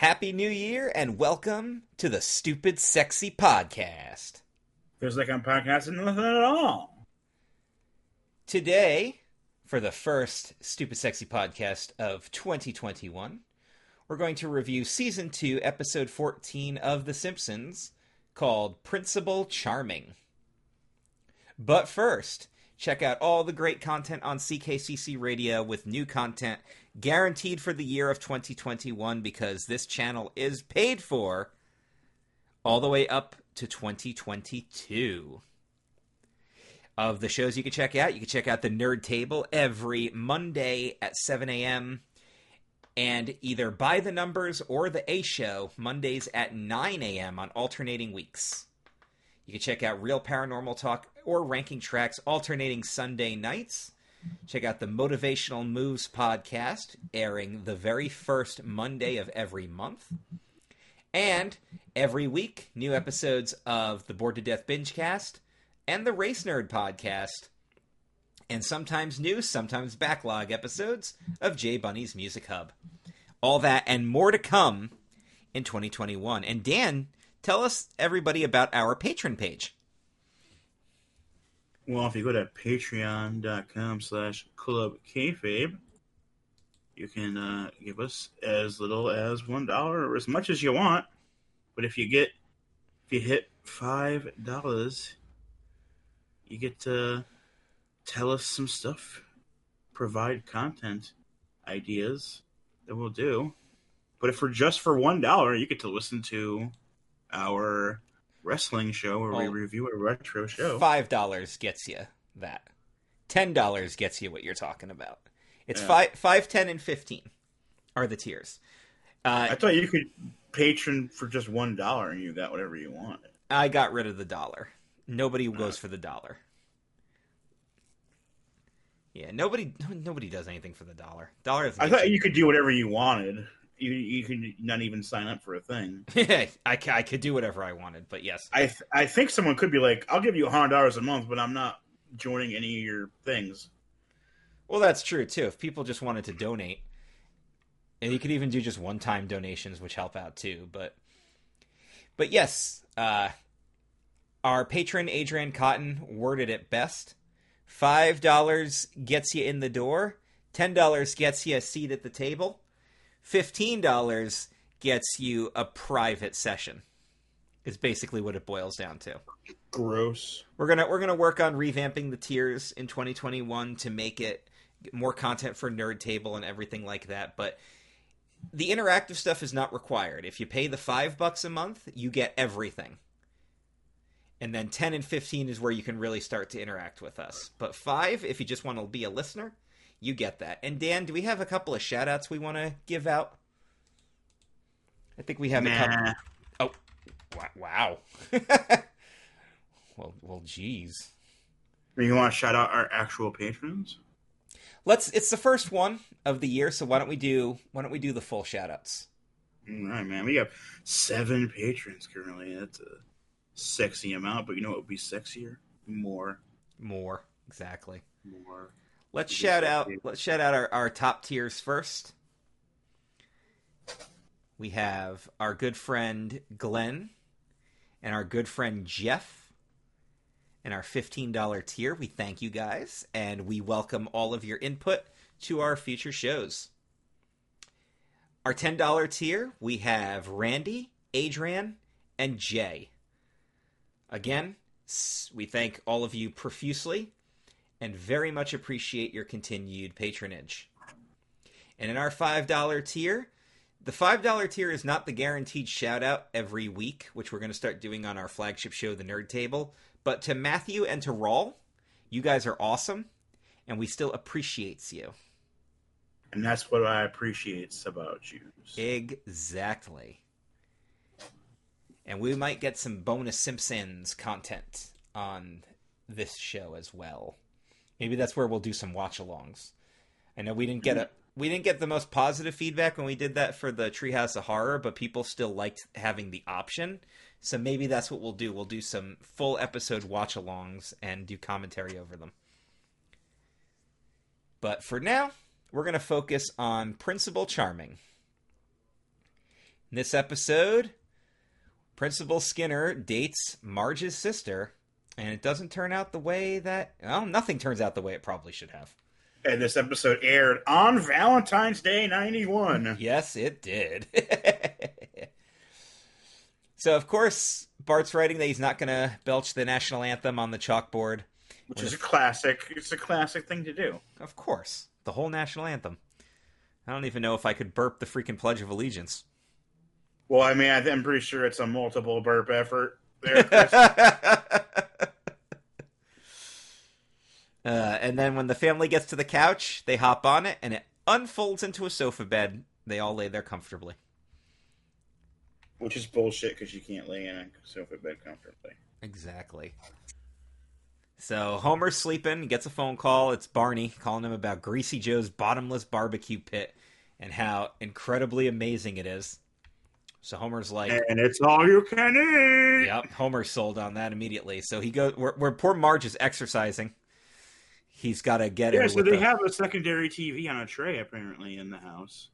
Happy New Year and welcome to the Stupid Sexy Podcast. Feels like I'm podcasting nothing at all. Today, for the first Stupid Sexy Podcast of 2021, we're going to review Season 2, Episode 14 of The Simpsons called Principal Charming. But first, check out all the great content on CKCC Radio with new content guaranteed for the year of 2021 because this channel is paid for all the way up to 2022. Of the shows you can check out, you can check out the Nerd Table every Monday at 7 a.m. and either by the numbers or the A Show Mondays at 9 a.m. on alternating weeks. You can check out Real Paranormal Talk or Ranking Tracks alternating Sunday nights. Check out the Motivational Moves podcast, airing the very first Monday of every month. And every week, new episodes of the Bored to Death Bingecast and the Race Nerd podcast. And sometimes new, sometimes backlog episodes of Jay Bunny's Music Hub. All that and more to come in 2021. And Dan, tell us everybody about our patron page. Well, if you go to patreon.com slash club kayfabe, you can uh, give us as little as one dollar or as much as you want. But if you get if you hit five dollars, you get to tell us some stuff, provide content ideas that we'll do. But if we're just for one dollar, you get to listen to our wrestling show where we Oh. review a retro show. Five dollars gets you that. Ten dollars gets you what you're talking about. It's Yeah. five, five, ten, and fifteen are the tiers. Uh, I thought you could patron for just one dollar and you got whatever you want. I got rid of the dollar. Nobody goes for the dollar. Yeah, nobody nobody does anything for the dollar. Dollar. I thought you could do whatever you wanted. You you could not even sign up for a thing. I, I could do whatever I wanted, but yes, I th- I think someone could be like, I'll give you a hundred dollars a month, but I'm not joining any of your things. Well, that's true too. If people just wanted to donate, and you could even do just one-time donations, which help out too. But, but yes, uh, our patron Adrian Cotton worded it best: five dollars gets you in the door, ten dollars gets you a seat at the table, fifteen dollars gets you a private session. Is basically what it boils down to. Gross. We're gonna we're gonna work on revamping the tiers in 2021 to make it more content for Nerd Table and everything like that. But the interactive stuff is not required. If you pay the five bucks a month, you get everything. And then 10 and 15 is where you can really start to interact with us. But five, if you just want to be a listener, you get that. And Dan, do we have a couple of shout outs we want to give out? I think we have a couple. Nah. Oh, wow. well, well, geez. You want to shout out our actual patrons? Let's. It's the first one of the year, so why don't we do? Why don't we do the full shoutouts? Mm, all right, man. We have seven patrons currently. That's a sexy amount, but you know what would be sexier? More, More exactly. more. Let's shout out. Let's shout out our, our top tiers first. We have our good friend Glenn, and our good friend Jeff, and our fifteen dollar tier. We thank you guys, and we welcome all of your input to our future shows. Our ten dollar tier, we have Randy, Adrian, and Jay. Again, we thank all of you profusely and very much appreciate your continued patronage. And in our $5 tier, the $5 tier is not the guaranteed shout out every week, which we're going to start doing on our flagship show, The Nerd Table. But to Matthew and to Rawl, you guys are awesome, and we still appreciates you. And that's what I appreciate about you. Exactly. And we might get some bonus Simpsons content on this show as well. Maybe that's where we'll do some watch alongs. I know we didn't get a we didn't get the most positive feedback when we did that for the Treehouse of Horror, but people still liked having the option. So maybe that's what we'll do. We'll do some full episode watch alongs and do commentary over them. But for now, we're going to focus on Principal Charming. In this episode, Principal Skinner dates Marge's sister, and it doesn't turn out the way that well, nothing turns out the way it probably should have. And this episode aired on Valentine's Day '91. Yes, it did. so, of course, Bart's writing that he's not going to belch the national anthem on the chalkboard. Which is a classic. It's a classic thing to do. Of course, the whole national anthem. I don't even know if I could burp the freaking Pledge of Allegiance. Well, I mean, I'm pretty sure it's a multiple burp effort. There, Chris. Uh, and then when the family gets to the couch, they hop on it, and it unfolds into a sofa bed. They all lay there comfortably. Which is bullshit because you can't lay in a sofa bed comfortably. Exactly. So Homer's sleeping, gets a phone call. It's Barney calling him about Greasy Joe's bottomless barbecue pit and how incredibly amazing it is. So Homer's like, And it's all you can eat. "Yep." Homer's sold on that immediately. So he goes where, where poor Marge is exercising. He's got to get her. Yeah, so they the- have a secondary TV on a tray apparently in the house,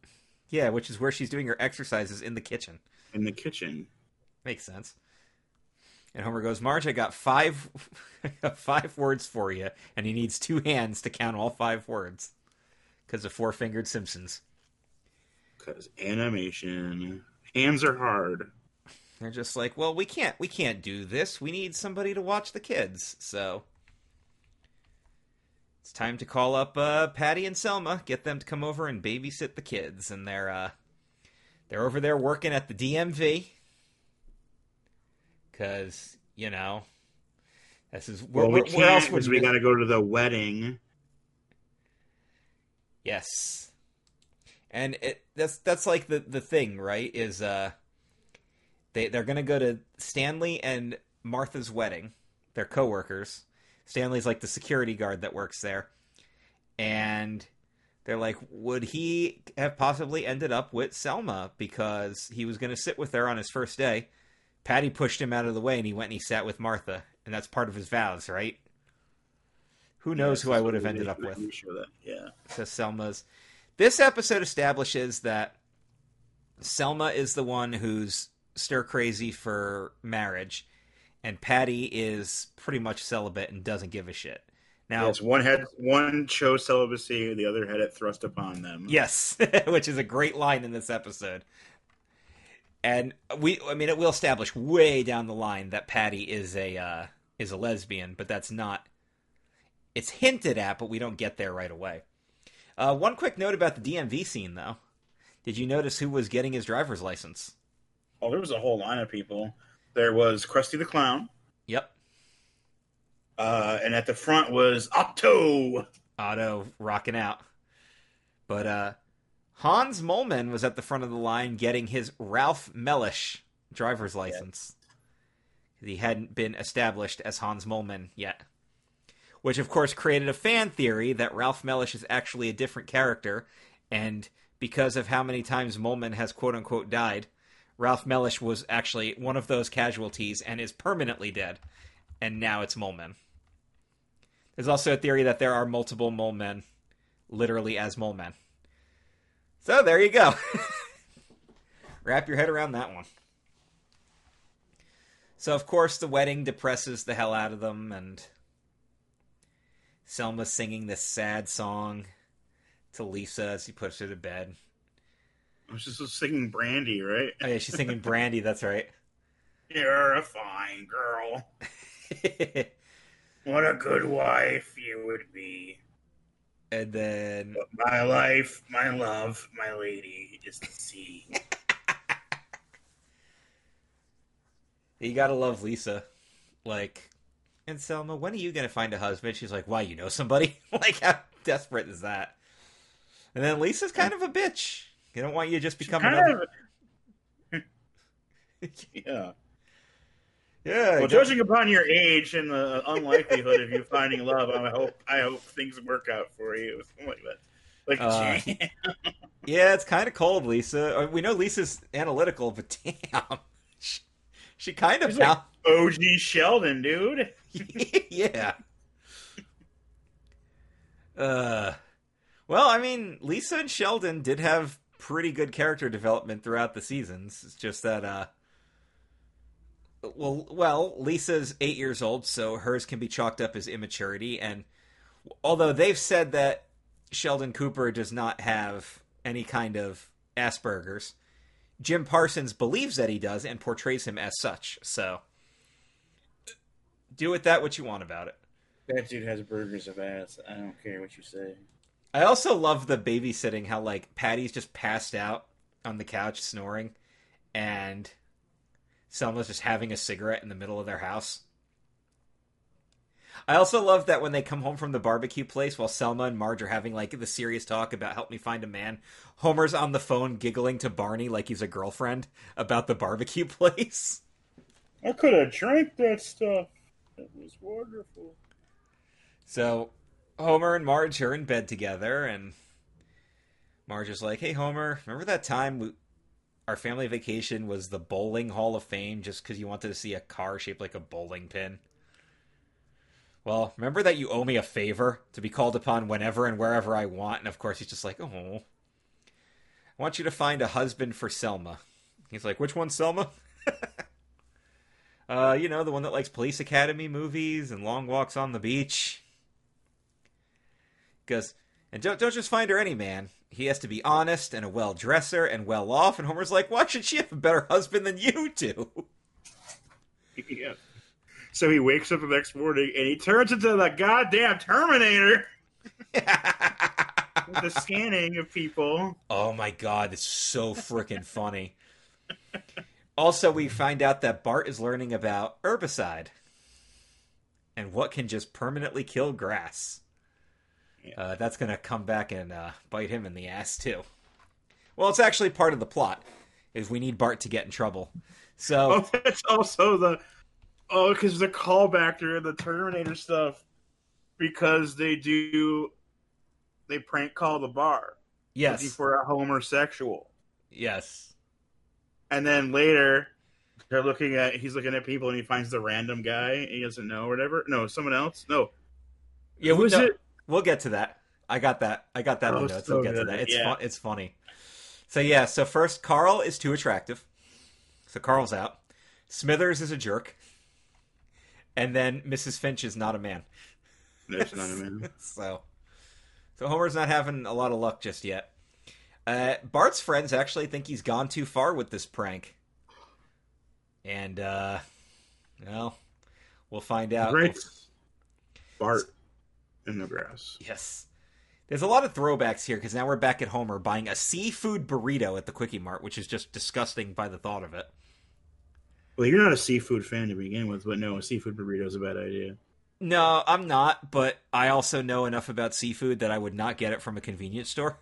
yeah, which is where she's doing her exercises in the kitchen. in the kitchen. Makes sense. And Homer goes, Marge, I got five, five words for you, and he needs two hands to count all five words because of four fingered Simpsons. Because animation, hands are hard. They're just like, well, we can't, we can't do this. We need somebody to watch the kids. So it's time to call up uh, Patty and Selma, get them to come over and babysit the kids, and they're uh, they're over there working at the DMV because you know this is where, Well, we where- where else would we got to go to the wedding. Yes. And it that's that's like the the thing, right? Is uh they they're going to go to Stanley and Martha's wedding. They're coworkers. Stanley's like the security guard that works there. And they're like would he have possibly ended up with Selma because he was going to sit with her on his first day. Patty pushed him out of the way and he went and he sat with Martha, and that's part of his vows, right? Who knows Yes, who I would have ended up with? Show that. Yeah. says Selma's. This episode establishes that Selma is the one who's stir crazy for marriage, and Patty is pretty much celibate and doesn't give a shit. Now, Yes, one had one chose celibacy, the other had it thrust upon them. yes, which is a great line in this episode. And we, I mean, it will establish way down the line that Patty is a uh, is a lesbian, but that's not. It's hinted at, but we don't get there right away. Uh, one quick note about the DMV scene, though. Did you notice who was getting his driver's license? Oh, there was a whole line of people. There was Krusty the Clown, Yep, uh, and at the front was Otto. Otto rocking out. But uh, Hans Moleman was at the front of the line getting his Ralph Mellish driver's license. He hadn't been established as Hans Moleman yet. Which, of course, created a fan theory that Ralph Mellish is actually a different character, and because of how many times Moleman has quote unquote died, Ralph Mellish was actually one of those casualties and is permanently dead, and now it's Moleman. There's also a theory that there are multiple mole men, literally as mole men. So there you go. Wrap your head around that one. So of course the wedding depresses the hell out of them, and Selma's singing this sad song to Lisa as he puts her to bed. I was just singing Brandy, right? Oh yeah, she's singing Brandy. That's right. You're a fine girl. What a good wife you would be. and then But my life, my love, my lady is the sea. You gotta love Lisa. Like, and Selma, when are you gonna find a husband? She's like, why, you know somebody? like, how desperate is that? And then Lisa's kind of a bitch. They don't want you to just become kind another. of, yeah. Yeah. Well, judging upon your age and the unlikelihood of you finding love, I hope I hope things work out for you. Something like that. Like, Uh, yeah, it's kind of cold, Lisa. Uh, We know Lisa's analytical, but damn. She, she kind of. She's like- OG Sheldon, dude. yeah. Uh, well, I mean, Lisa and Sheldon did have pretty good character development throughout the seasons. It's just that, uh, well, well, Lisa's eight years old, so hers can be chalked up as immaturity. And although they've said that Sheldon Cooper does not have any kind of Asperger's, Jim Parsons believes that he does and portrays him as such. So do with that what you want about it. That dude has burgers of ass. I don't care what you say. I also love the babysitting, how like Patty's just passed out on the couch snoring, and Selma's just having a cigarette in the middle of their house. I also love that when they come home from the barbecue place while Selma and Marge are having like the serious talk about help me find a man, Homer's on the phone giggling to Barney like he's a girlfriend about the barbecue place. I could have drank that stuff. It was wonderful. So Homer and Marge are in bed together, and Marge is like, "Hey, Homer, remember that time we, our family vacation was the bowling Hall of Fame just because you wanted to see a car shaped like a bowling pin?" Well, remember that you owe me a favor to be called upon whenever and wherever I want, and of course he's just like, "Oh, I want you to find a husband for Selma." He's like, "Which one, Selma?" uh, you know, the one that likes Police Academy movies and long walks on the beach. Because and don't don't just find her any man. He has to be honest and a well dresser and well off. And Homer's like, why should she have a better husband than you do? Yeah. So he wakes up the next morning and he turns into the goddamn Terminator. With the scanning of people. Oh my god, it's so freaking funny. Also, we find out that Bart is learning about herbicide and what can just permanently kill grass. Uh, that's going to come back and uh, bite him in the ass too. Well, it's actually part of the plot. Is we need Bart to get in trouble. So Oh, that's also the oh, because the callback to the Terminator stuff because they do they prank call the bar yes, for a homosexual, yes, and then later they're looking at he's looking at people and he finds the random guy he doesn't know or whatever. No, someone else. No, yeah. who is it? We'll get to that. I got that. I got that Oh, on notes. so we'll get to that. It's Yeah. fun. It's funny. So yeah. So first, Carl is too attractive. So Carl's out. Smithers is a jerk. And then Mrs. Finch is not a man. There's none of him. so, so Homer's not having a lot of luck just yet. Uh, Bart's friends actually think he's gone too far with this prank, and uh, well, we'll find out. Great. Bart in the grass. Yes. There's a lot of throwbacks here because now we're back at Homer buying a seafood burrito at the Kwik-E-Mart, which is just disgusting by the thought of it. Well, you're not a seafood fan to begin with, but no, a seafood burrito is a bad idea. No, I'm not, but I also know enough about seafood that I would not get it from a convenience store.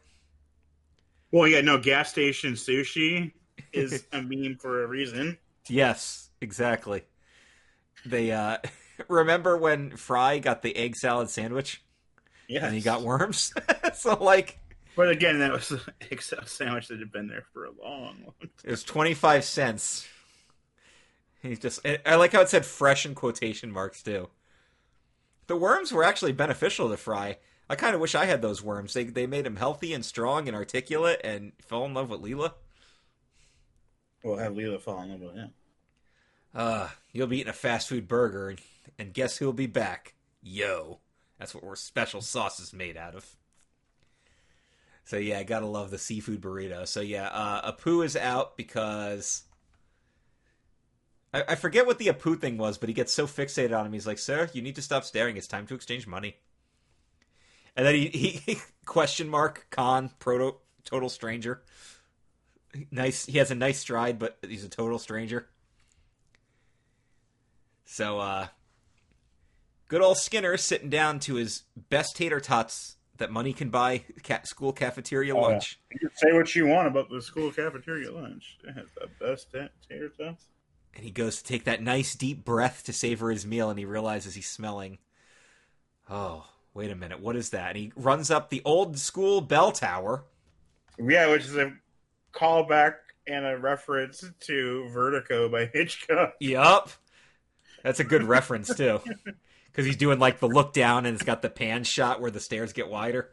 Well, yeah, no, gas station sushi is a meme for a reason. Yes, exactly. They uh remember when Fry got the egg salad sandwich Yeah, and he got worms? so like But again, that was an egg salad sandwich that had been there for a long, long time. it was 25 cents. He's just I like how it said fresh in quotation marks too. The worms were actually beneficial to Fry. I kind of wish I had those worms. They they made him healthy and strong and articulate and fell in love with Leela. Well, have Leela fall in love with him. Uh, you'll be eating a fast food burger, and, guess who'll be back? Yo. That's what our special sauce is made out of. So yeah, gotta love the seafood burrito. So yeah, uh, Apu is out because I, I forget what the Apu thing was, but he gets so fixated on him. He's like, "Sir, you need to stop staring. It's time to exchange money." And then he, he question mark con proto total stranger. Nice. He has a nice stride, but he's a total stranger. So, uh, good old Skinner sitting down to his best tater tots that money can buy ca- school cafeteria Oh, yeah. lunch. You can say what you want about the school cafeteria lunch. It has the best tater tots. And he goes to take that nice deep breath to savor his meal, and he realizes he's smelling. Oh, wait a minute. What is that? And he runs up the old school bell tower. Yeah, which is a callback and a reference to Vertigo by Hitchcock. Yup. That's a good reference, too. Because he's doing like the look down, and it's got the pan shot where the stairs get wider.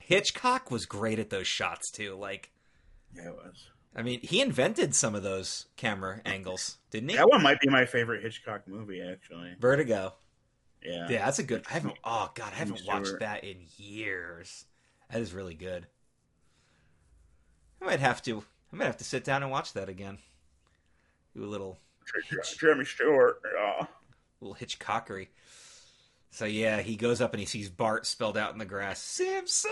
Hitchcock was great at those shots too. Like, Yeah, it was. I mean, he invented some of those camera angles, didn't he? That one might be my favorite Hitchcock movie, actually. Vertigo. Yeah. Yeah, that's a good. I haven't. Oh God, I haven't watched that in years. That is really good. I might have to. I might have to sit down and watch that again. Do a little Jimmy Stewart. Yeah. little Hitchcockery. So yeah, he goes up and he sees Bart spelled out in the grass. Simpson.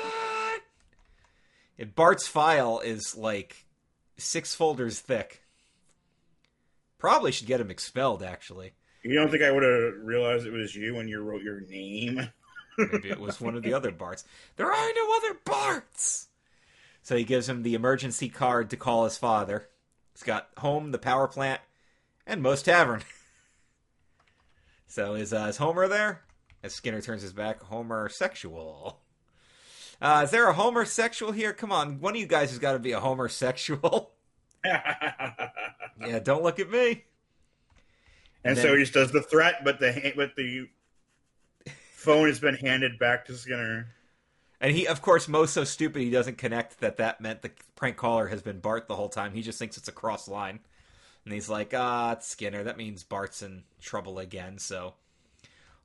And Bart's file is like six folders thick. Probably should get him expelled. Actually, You don't think I would have realized it was you when you wrote your name? maybe it was one of the other Barts. There are no other Barts. So he gives him the emergency card to call his father. He's got home, the power plant, and Moe's Tavern. so is uh, is Homer there? As Skinner turns his back, Homer sexual. Uh, is there a Homer sexual here? Come on, one of you guys has got to be a Homer sexual. yeah, don't look at me. And then- so he just does the threat, but the but the phone has been handed back to Skinner. And he, of course, most so stupid he doesn't connect that that meant the prank caller has been Bart the whole time. He just thinks it's a cross line. And he's like, ah, it's Skinner. That means Bart's in trouble again. So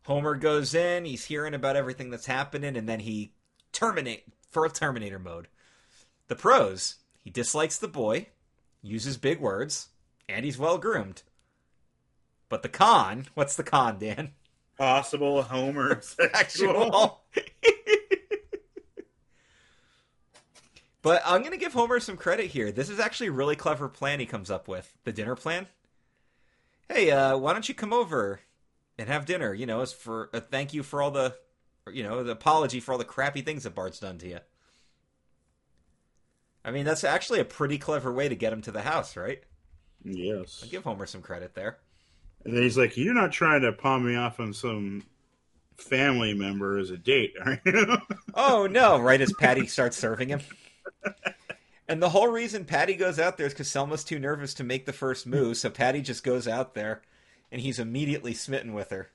Homer goes in. He's hearing about everything that's happening. And then he terminate for a Terminator mode. The pros he dislikes the boy, uses big words, and he's well groomed. But the con, what's the con, Dan? Possible Homer sexual. Actual. But I'm going to give Homer some credit here. This is actually a really clever plan he comes up with. The dinner plan. Hey, uh, why don't you come over and have dinner? You know, as for a thank you for all the, you know, the apology for all the crappy things that Bart's done to you. I mean, that's actually a pretty clever way to get him to the house, right? Yes. I'll give Homer some credit there. And then he's like, "You're not trying to palm me off on some family member as a date, are you?" Oh no! Right as Patty starts serving him, and the whole reason Patty goes out there is because Selma's too nervous to make the first move. So Patty just goes out there, and he's immediately smitten with her,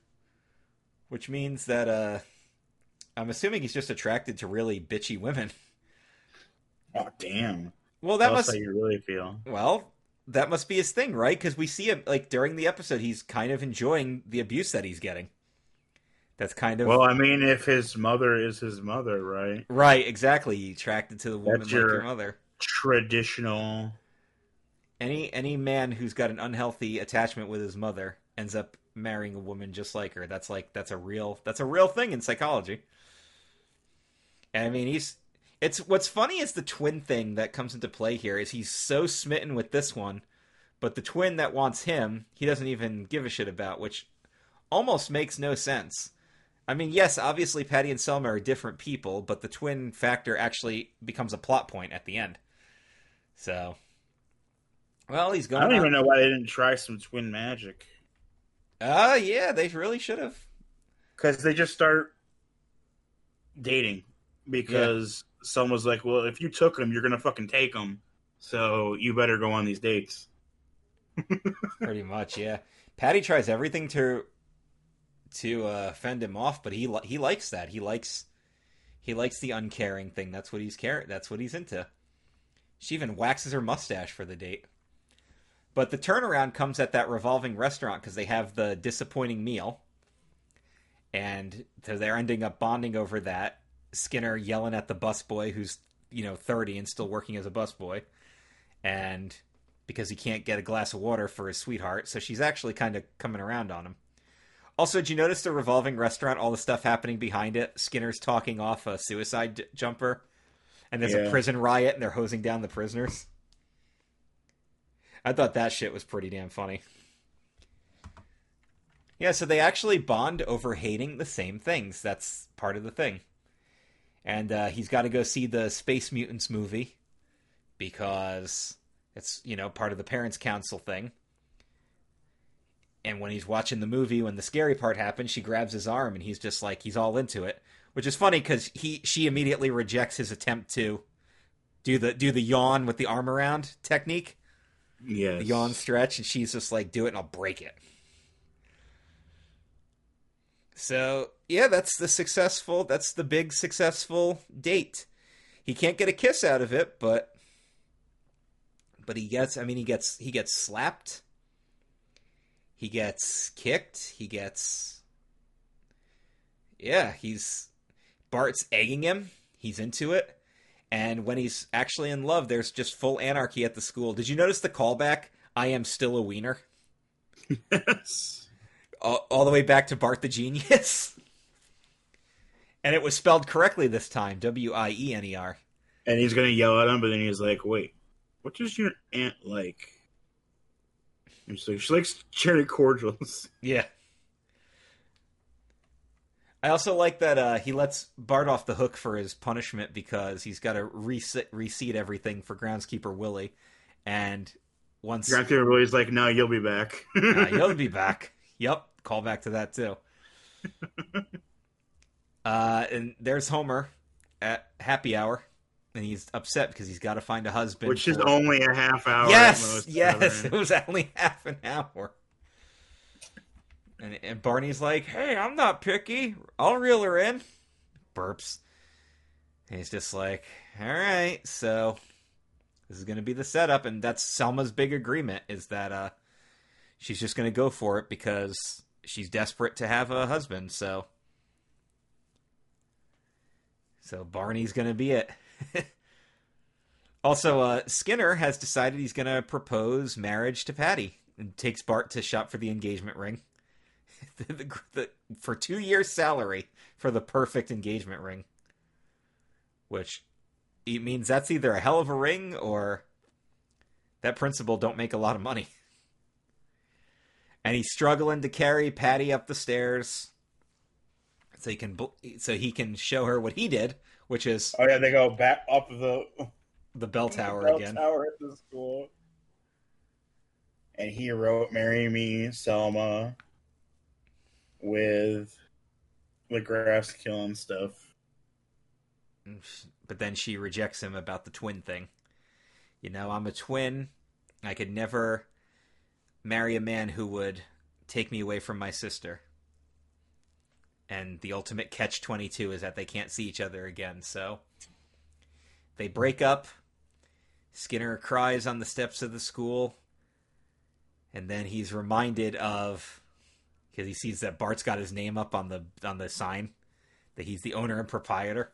which means that uh, I'm assuming he's just attracted to really bitchy women. oh, damn. Well, that That's must how you really feel. well that must be his thing, right? Because we see him like during the episode, he's kind of enjoying the abuse that he's getting. That's kind of Well, I mean, if his mother is his mother, right? right. Exactly, He attracted to the woman That's like your- your mother. Traditional. any any man who's got an unhealthy attachment with his mother ends up marrying a woman just like her. That's like that's a real that's a real thing in psychology. And I mean, he's it's what's funny is the twin thing that comes into play here is he's so smitten with this one, but the twin that wants him, he doesn't even give a shit about, which almost makes no sense. I mean, yes, obviously Patty and Selma are different people, but the twin factor actually becomes a plot point at the end. So, well, he's going. I don't on- even know why they didn't try some twin magic. Uh, yeah, they really should have. Because they just start dating. Because someone was like, well, if you took him, you're going to fucking take him. So you better go on these dates. Pretty much, yeah. Patty tries everything to to uh, fend him off, but he li- he likes that. He likes he likes the uncaring thing. That's what he's care. That's what he's into. She even waxes her mustache for the date. But the turnaround comes at that revolving restaurant because they have the disappointing meal, and so they're ending up bonding over that. Skinner yelling at the busboy who's you know thirty and still working as a busboy, and because he can't get a glass of water for his sweetheart, so she's actually kind of coming around on him. Also, did you notice the revolving restaurant? All the stuff happening behind it. Skinner's talking off a suicide j- jumper, and there's a prison riot, and they're hosing down the prisoners. I thought that shit was pretty damn funny. Yeah, so they actually bond over hating the same things. That's part of the thing. And uh, he's got to go see the Space Mutants movie because it's, you know, part of the Parents' Council thing. And when he's watching the movie, when the scary part happens, she grabs his arm and he's just like, he's all into it. Which is funny because he she immediately rejects his attempt to do the do the yawn with the arm around technique yeah the yawn stretch, and she's just like, "Do it, and I'll break it." So yeah, that's the successful. That's the big successful date. he can't get a kiss out of it, but but he gets. I mean, he gets he gets slapped. He gets kicked. He gets. Yeah, he's Bart's egging him. He's into it. And when he's actually in love, there's just full anarchy at the school. Did you notice the callback? I am still a wiener. Yes. All, all the way back to Bart the Genius. and it was spelled correctly this time W I E N E R. And he's gonna yell at him, but then he's like, "Wait, what does your aunt like?" Like, "She likes cherry cordials." Yeah. I also like that uh, he lets Bart off the hook for his punishment because he's got to reset, reseat everything for groundskeeper Willie, and once Groundskeeper Willie's like, "No, you'll be back." he'll be back. Yep, call back to that too. uh, and there's Homer at happy hour, and he's upset because he's got to find a husband. Which is only a half hour. yes, most, yes, it was only half an hour. And, and Barney's like, "Hey, I'm not picky. I'll reel her in." Burps. And he's just like, "All right, so this is going to be the setup." And that's Selma's big agreement is that uh, she's just going to go for it because she's desperate to have a husband. So, so Barney's going to be it. Also, uh, Skinner has decided he's going to propose marriage to Patty and takes Bart to shop for the engagement ring. the, the, the, for two years' salary for the perfect engagement ring. Which it means that's either a hell of a ring or that principal don't make a lot of money. And he's struggling to carry Patty up the stairs so he can so he can show her what he did, which is Oh yeah, they go back up the the bell tower bell again. tower at the school. And he wrote "Marry Me, Selma" with the grass killing stuff. but then she rejects him about the twin thing. You know, I'm a twin. I could never marry a man who would take me away from my sister. And the ultimate catch 22 is that they can't see each other again. So they break up. Skinner cries on the steps of the school. And then he's reminded of because he sees that Bart's got his name up on the on the sign that he's the owner and proprietor.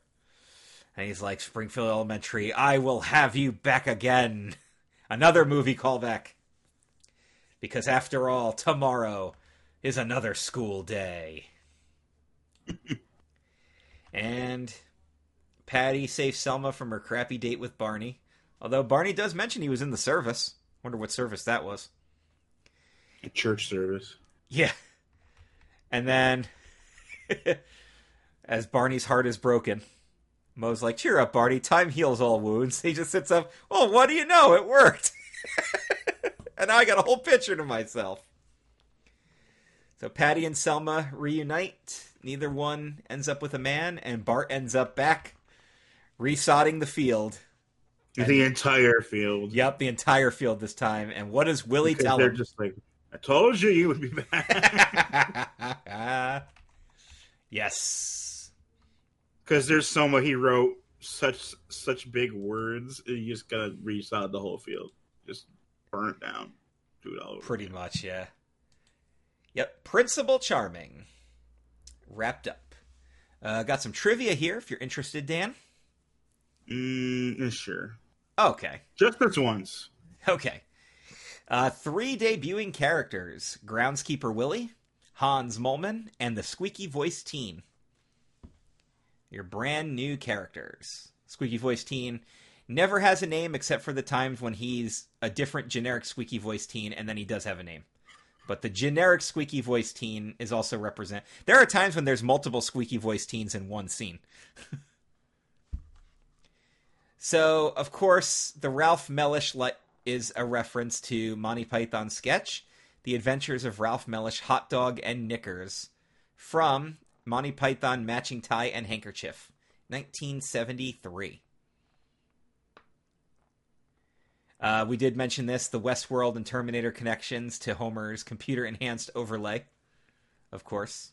And he's like, Springfield Elementary, I will have you back again. Another movie callback. Because after all, tomorrow is another school day. And Patty saves Selma from her crappy date with Barney. Although Barney does mention he was in the service. Wonder what service that was. Church service. Yeah. And then, as Barney's heart is broken, Moe's like, cheer up, Barney. Time heals all wounds. He just sits up. Well, what do you know? It worked. and now I got a whole picture to myself. So Patty and Selma reunite. Neither one ends up with a man, and Bart ends up back resodding the field. The entire field. Yep, the entire field this time. And what does Willie Because tell they're him? just like, I told you you would be back. yes. Because there's Soma, he wrote such such big words, you just gotta resod the whole field. Just burn it down. Do it all over. Pretty again. much, yeah. Yep, Principal Charming. Wrapped up. Uh, got some trivia here if you're interested, Dan. Mm, sure. Okay. Just this once. Okay. Uh, three debuting characters Groundskeeper Willie, Hans Moleman, and the squeaky Voice teen. Your brand new characters. Squeaky Voice teen never has a name except for the times when he's a different generic squeaky Voice teen, and then he does have a name. But the generic squeaky voice teen is also represent. There are times when there's multiple squeaky voice teens in one scene. So, of course, the Ralph Mellish li- is a reference to Monty Python sketch, The Adventures of Ralph Mellish Hot Dog and Knickers, from Monty Python Matching Tie and Handkerchief, 1973. Uh, we did mention this the Westworld and Terminator connections to Homer's computer enhanced overlay, of course.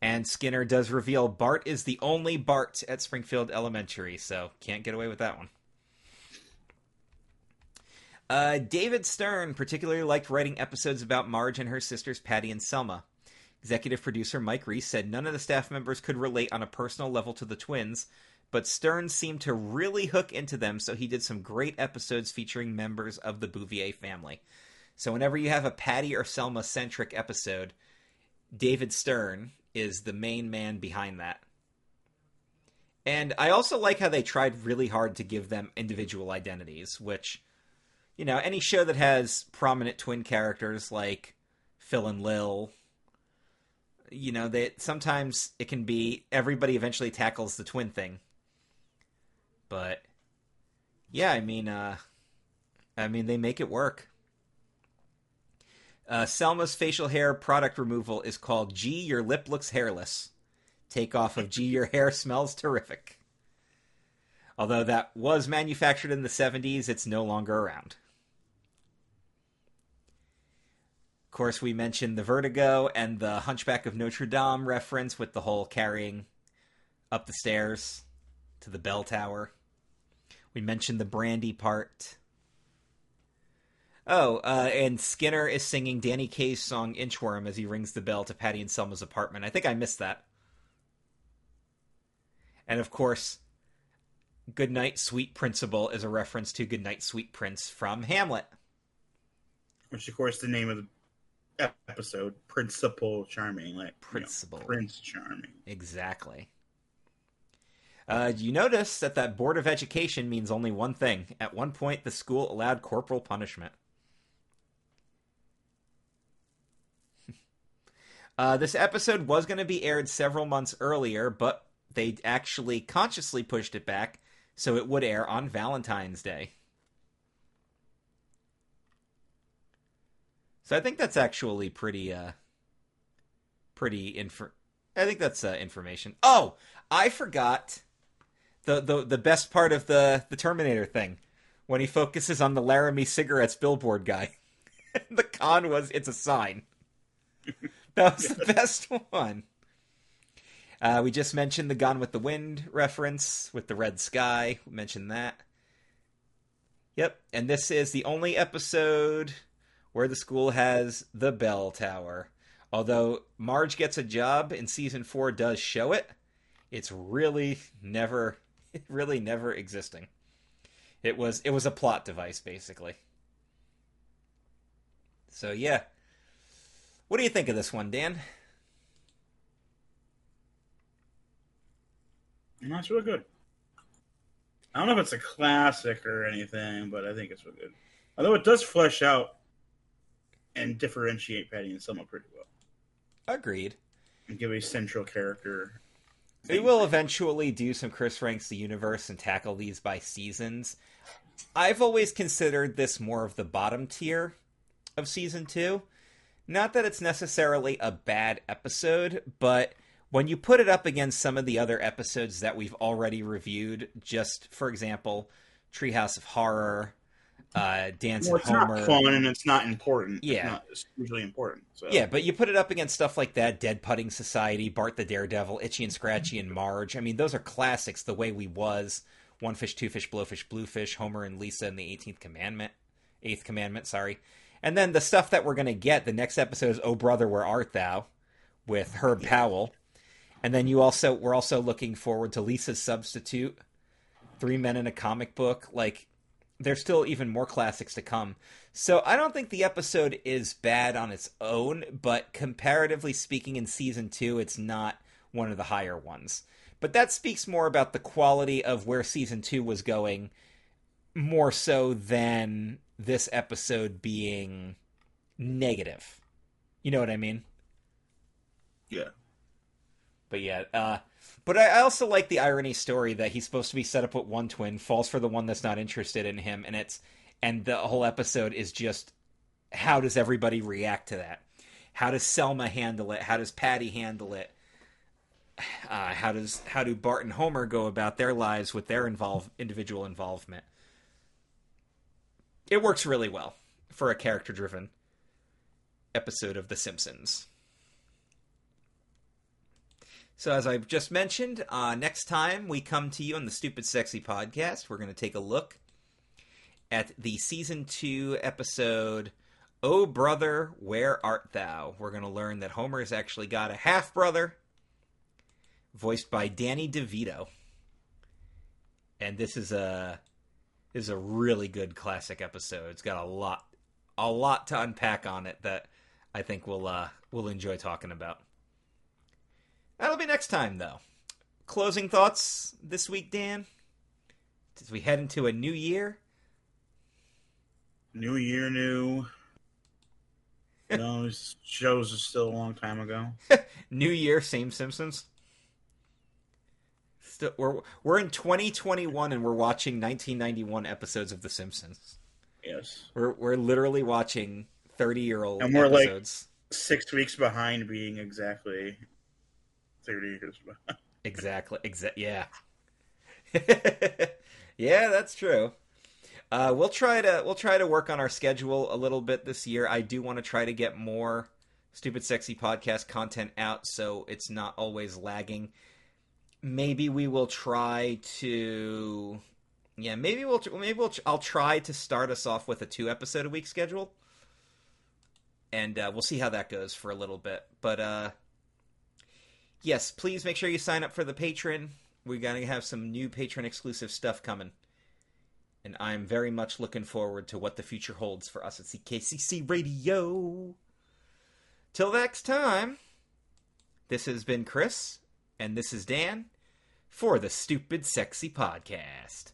And Skinner does reveal Bart is the only Bart at Springfield Elementary, so can't get away with that one. Uh, David Stern particularly liked writing episodes about Marge and her sisters Patty and Selma. Executive producer Mike Reiss said none of the staff members could relate on a personal level to the twins, but Stern seemed to really hook into them, so he did some great episodes featuring members of the Bouvier family. So whenever you have a Patty or Selma centric episode, David Stern is the main man behind that. And I also like how they tried really hard to give them individual identities, which, you know, any show that has prominent twin characters like Phil and Lil, you know, they sometimes it can be everybody eventually tackles the twin thing. But yeah, I mean, uh, I mean, they make it work. Uh, Selma's facial hair product removal is called G. your lip looks hairless. Take off of G. your hair smells terrific. Although that was manufactured in the 70s, it's no longer around. Of course, we mentioned the Vertigo and the Hunchback of Notre Dame reference with the whole carrying up the stairs to the bell tower. We mentioned the brandy part. Oh, uh, and Skinner is singing Danny Kaye's song Inchworm as he rings the bell to Patty and Selma's apartment. I think I missed that. And of course, Goodnight Sweet Principal is a reference to Goodnight Sweet Prince from Hamlet. Which, of course, the name of the episode, Principal Charming. Like, Principal. You know, Prince Charming. Exactly. Uh, you notice that that Board of Education means only one thing. At one point, the school allowed corporal punishment. uh, this episode was going to be aired several months earlier, but they actually consciously pushed it back so it would air on Valentine's Day. So I think that's actually pretty, uh, pretty infor. I think that's uh, information. Oh, I forgot the, the the best part of the the Terminator thing when he focuses on the Laramie cigarettes billboard guy. the con was it's a sign. That was the best one. Uh, we just mentioned the Gone with the Wind reference with the red sky. We mentioned that. Yep, and this is the only episode where the school has the bell tower. Although Marge gets a job in season four does show it, it's really never really never existing. It was it was a plot device basically. So yeah. What do you think of this one, Dan? That's really good. I don't know if it's a classic or anything, but I think it's really good. Although it does flesh out and differentiate Patty and Selma pretty well. Agreed. And give a central character. We will eventually do some Chris Ranks the Universe and tackle these by seasons. I've always considered this more of the bottom tier of season two. Not that it's necessarily a bad episode, but when you put it up against some of the other episodes that we've already reviewed, just for example, Treehouse of Horror, uh, Dance Well, it's Homer. not fun and it's not important. Yeah. It's not it's usually important. So. Yeah, but you put it up against stuff like that, Dead Putting Society, Bart the Daredevil, Itchy and Scratchy, and Marge. I mean, those are classics. The Way We Was, One Fish, Two Fish, Blowfish, Bluefish, Homer and Lisa and the Eighteenth Commandment, Eighth Commandment. Sorry, and then the stuff that we're gonna get. The next episode is Oh Brother, Where Art Thou, with Herb Powell, and then you also we're also looking forward to Lisa's Substitute, Three Men in a Comic Book. Like, there's still even more classics to come. So I don't think the episode is bad on its own, but comparatively speaking, in season two, it's not one of the higher ones. But that speaks more about the quality of where season two was going, more so than this episode being negative. You know what I mean? Yeah. But yeah, uh, but I also like the irony story that he's supposed to be set up with one twin, falls for the one that's not interested in him, and it's and the whole episode is just how does everybody react to that? How does Selma handle it? How does Patty handle it? Uh, how does how do Bart and Homer go about their lives with their involve individual involvement? It works really well for a character driven episode of The Simpsons. So, as I've just mentioned, uh, next time we come to you on the Stupid Sexy podcast, we're going to take a look at the season two episode, Oh Brother, Where Art Thou? We're going to learn that Homer has actually got a half brother, voiced by Danny DeVito. And this is a this is a really good classic episode. It's got a lot a lot to unpack on it that I think we'll uh, we'll enjoy talking about. That'll be next time, though. Closing thoughts this week, Dan? As we head into a new year? New year, new. no, shows is still a long time ago. new year, same Simpsons. Still, we're we're in 2021 and we're watching 1991 episodes of The Simpsons. Yes, we're we're literally watching 30 year old and we're episodes. like six weeks behind being exactly 30 years. Exactly. Exa- yeah. yeah, that's true. Uh, we'll try to we'll try to work on our schedule a little bit this year. I do want to try to get more stupid sexy podcast content out so it's not always lagging. Maybe we will try to yeah, maybe we'll maybe we'll I'll try to start us off with a two episode a week schedule. And uh, we'll see how that goes for a little bit. But uh yes, please make sure you sign up for the Patreon. We're going to have some new Patreon exclusive stuff coming. And I'm very much looking forward to what the future holds for us at CKCC Radio. Till next time, this has been Chris, and this is Dan for the Stupid Sexy Podcast.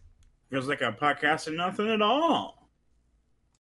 Feels like a podcast and nothing at all.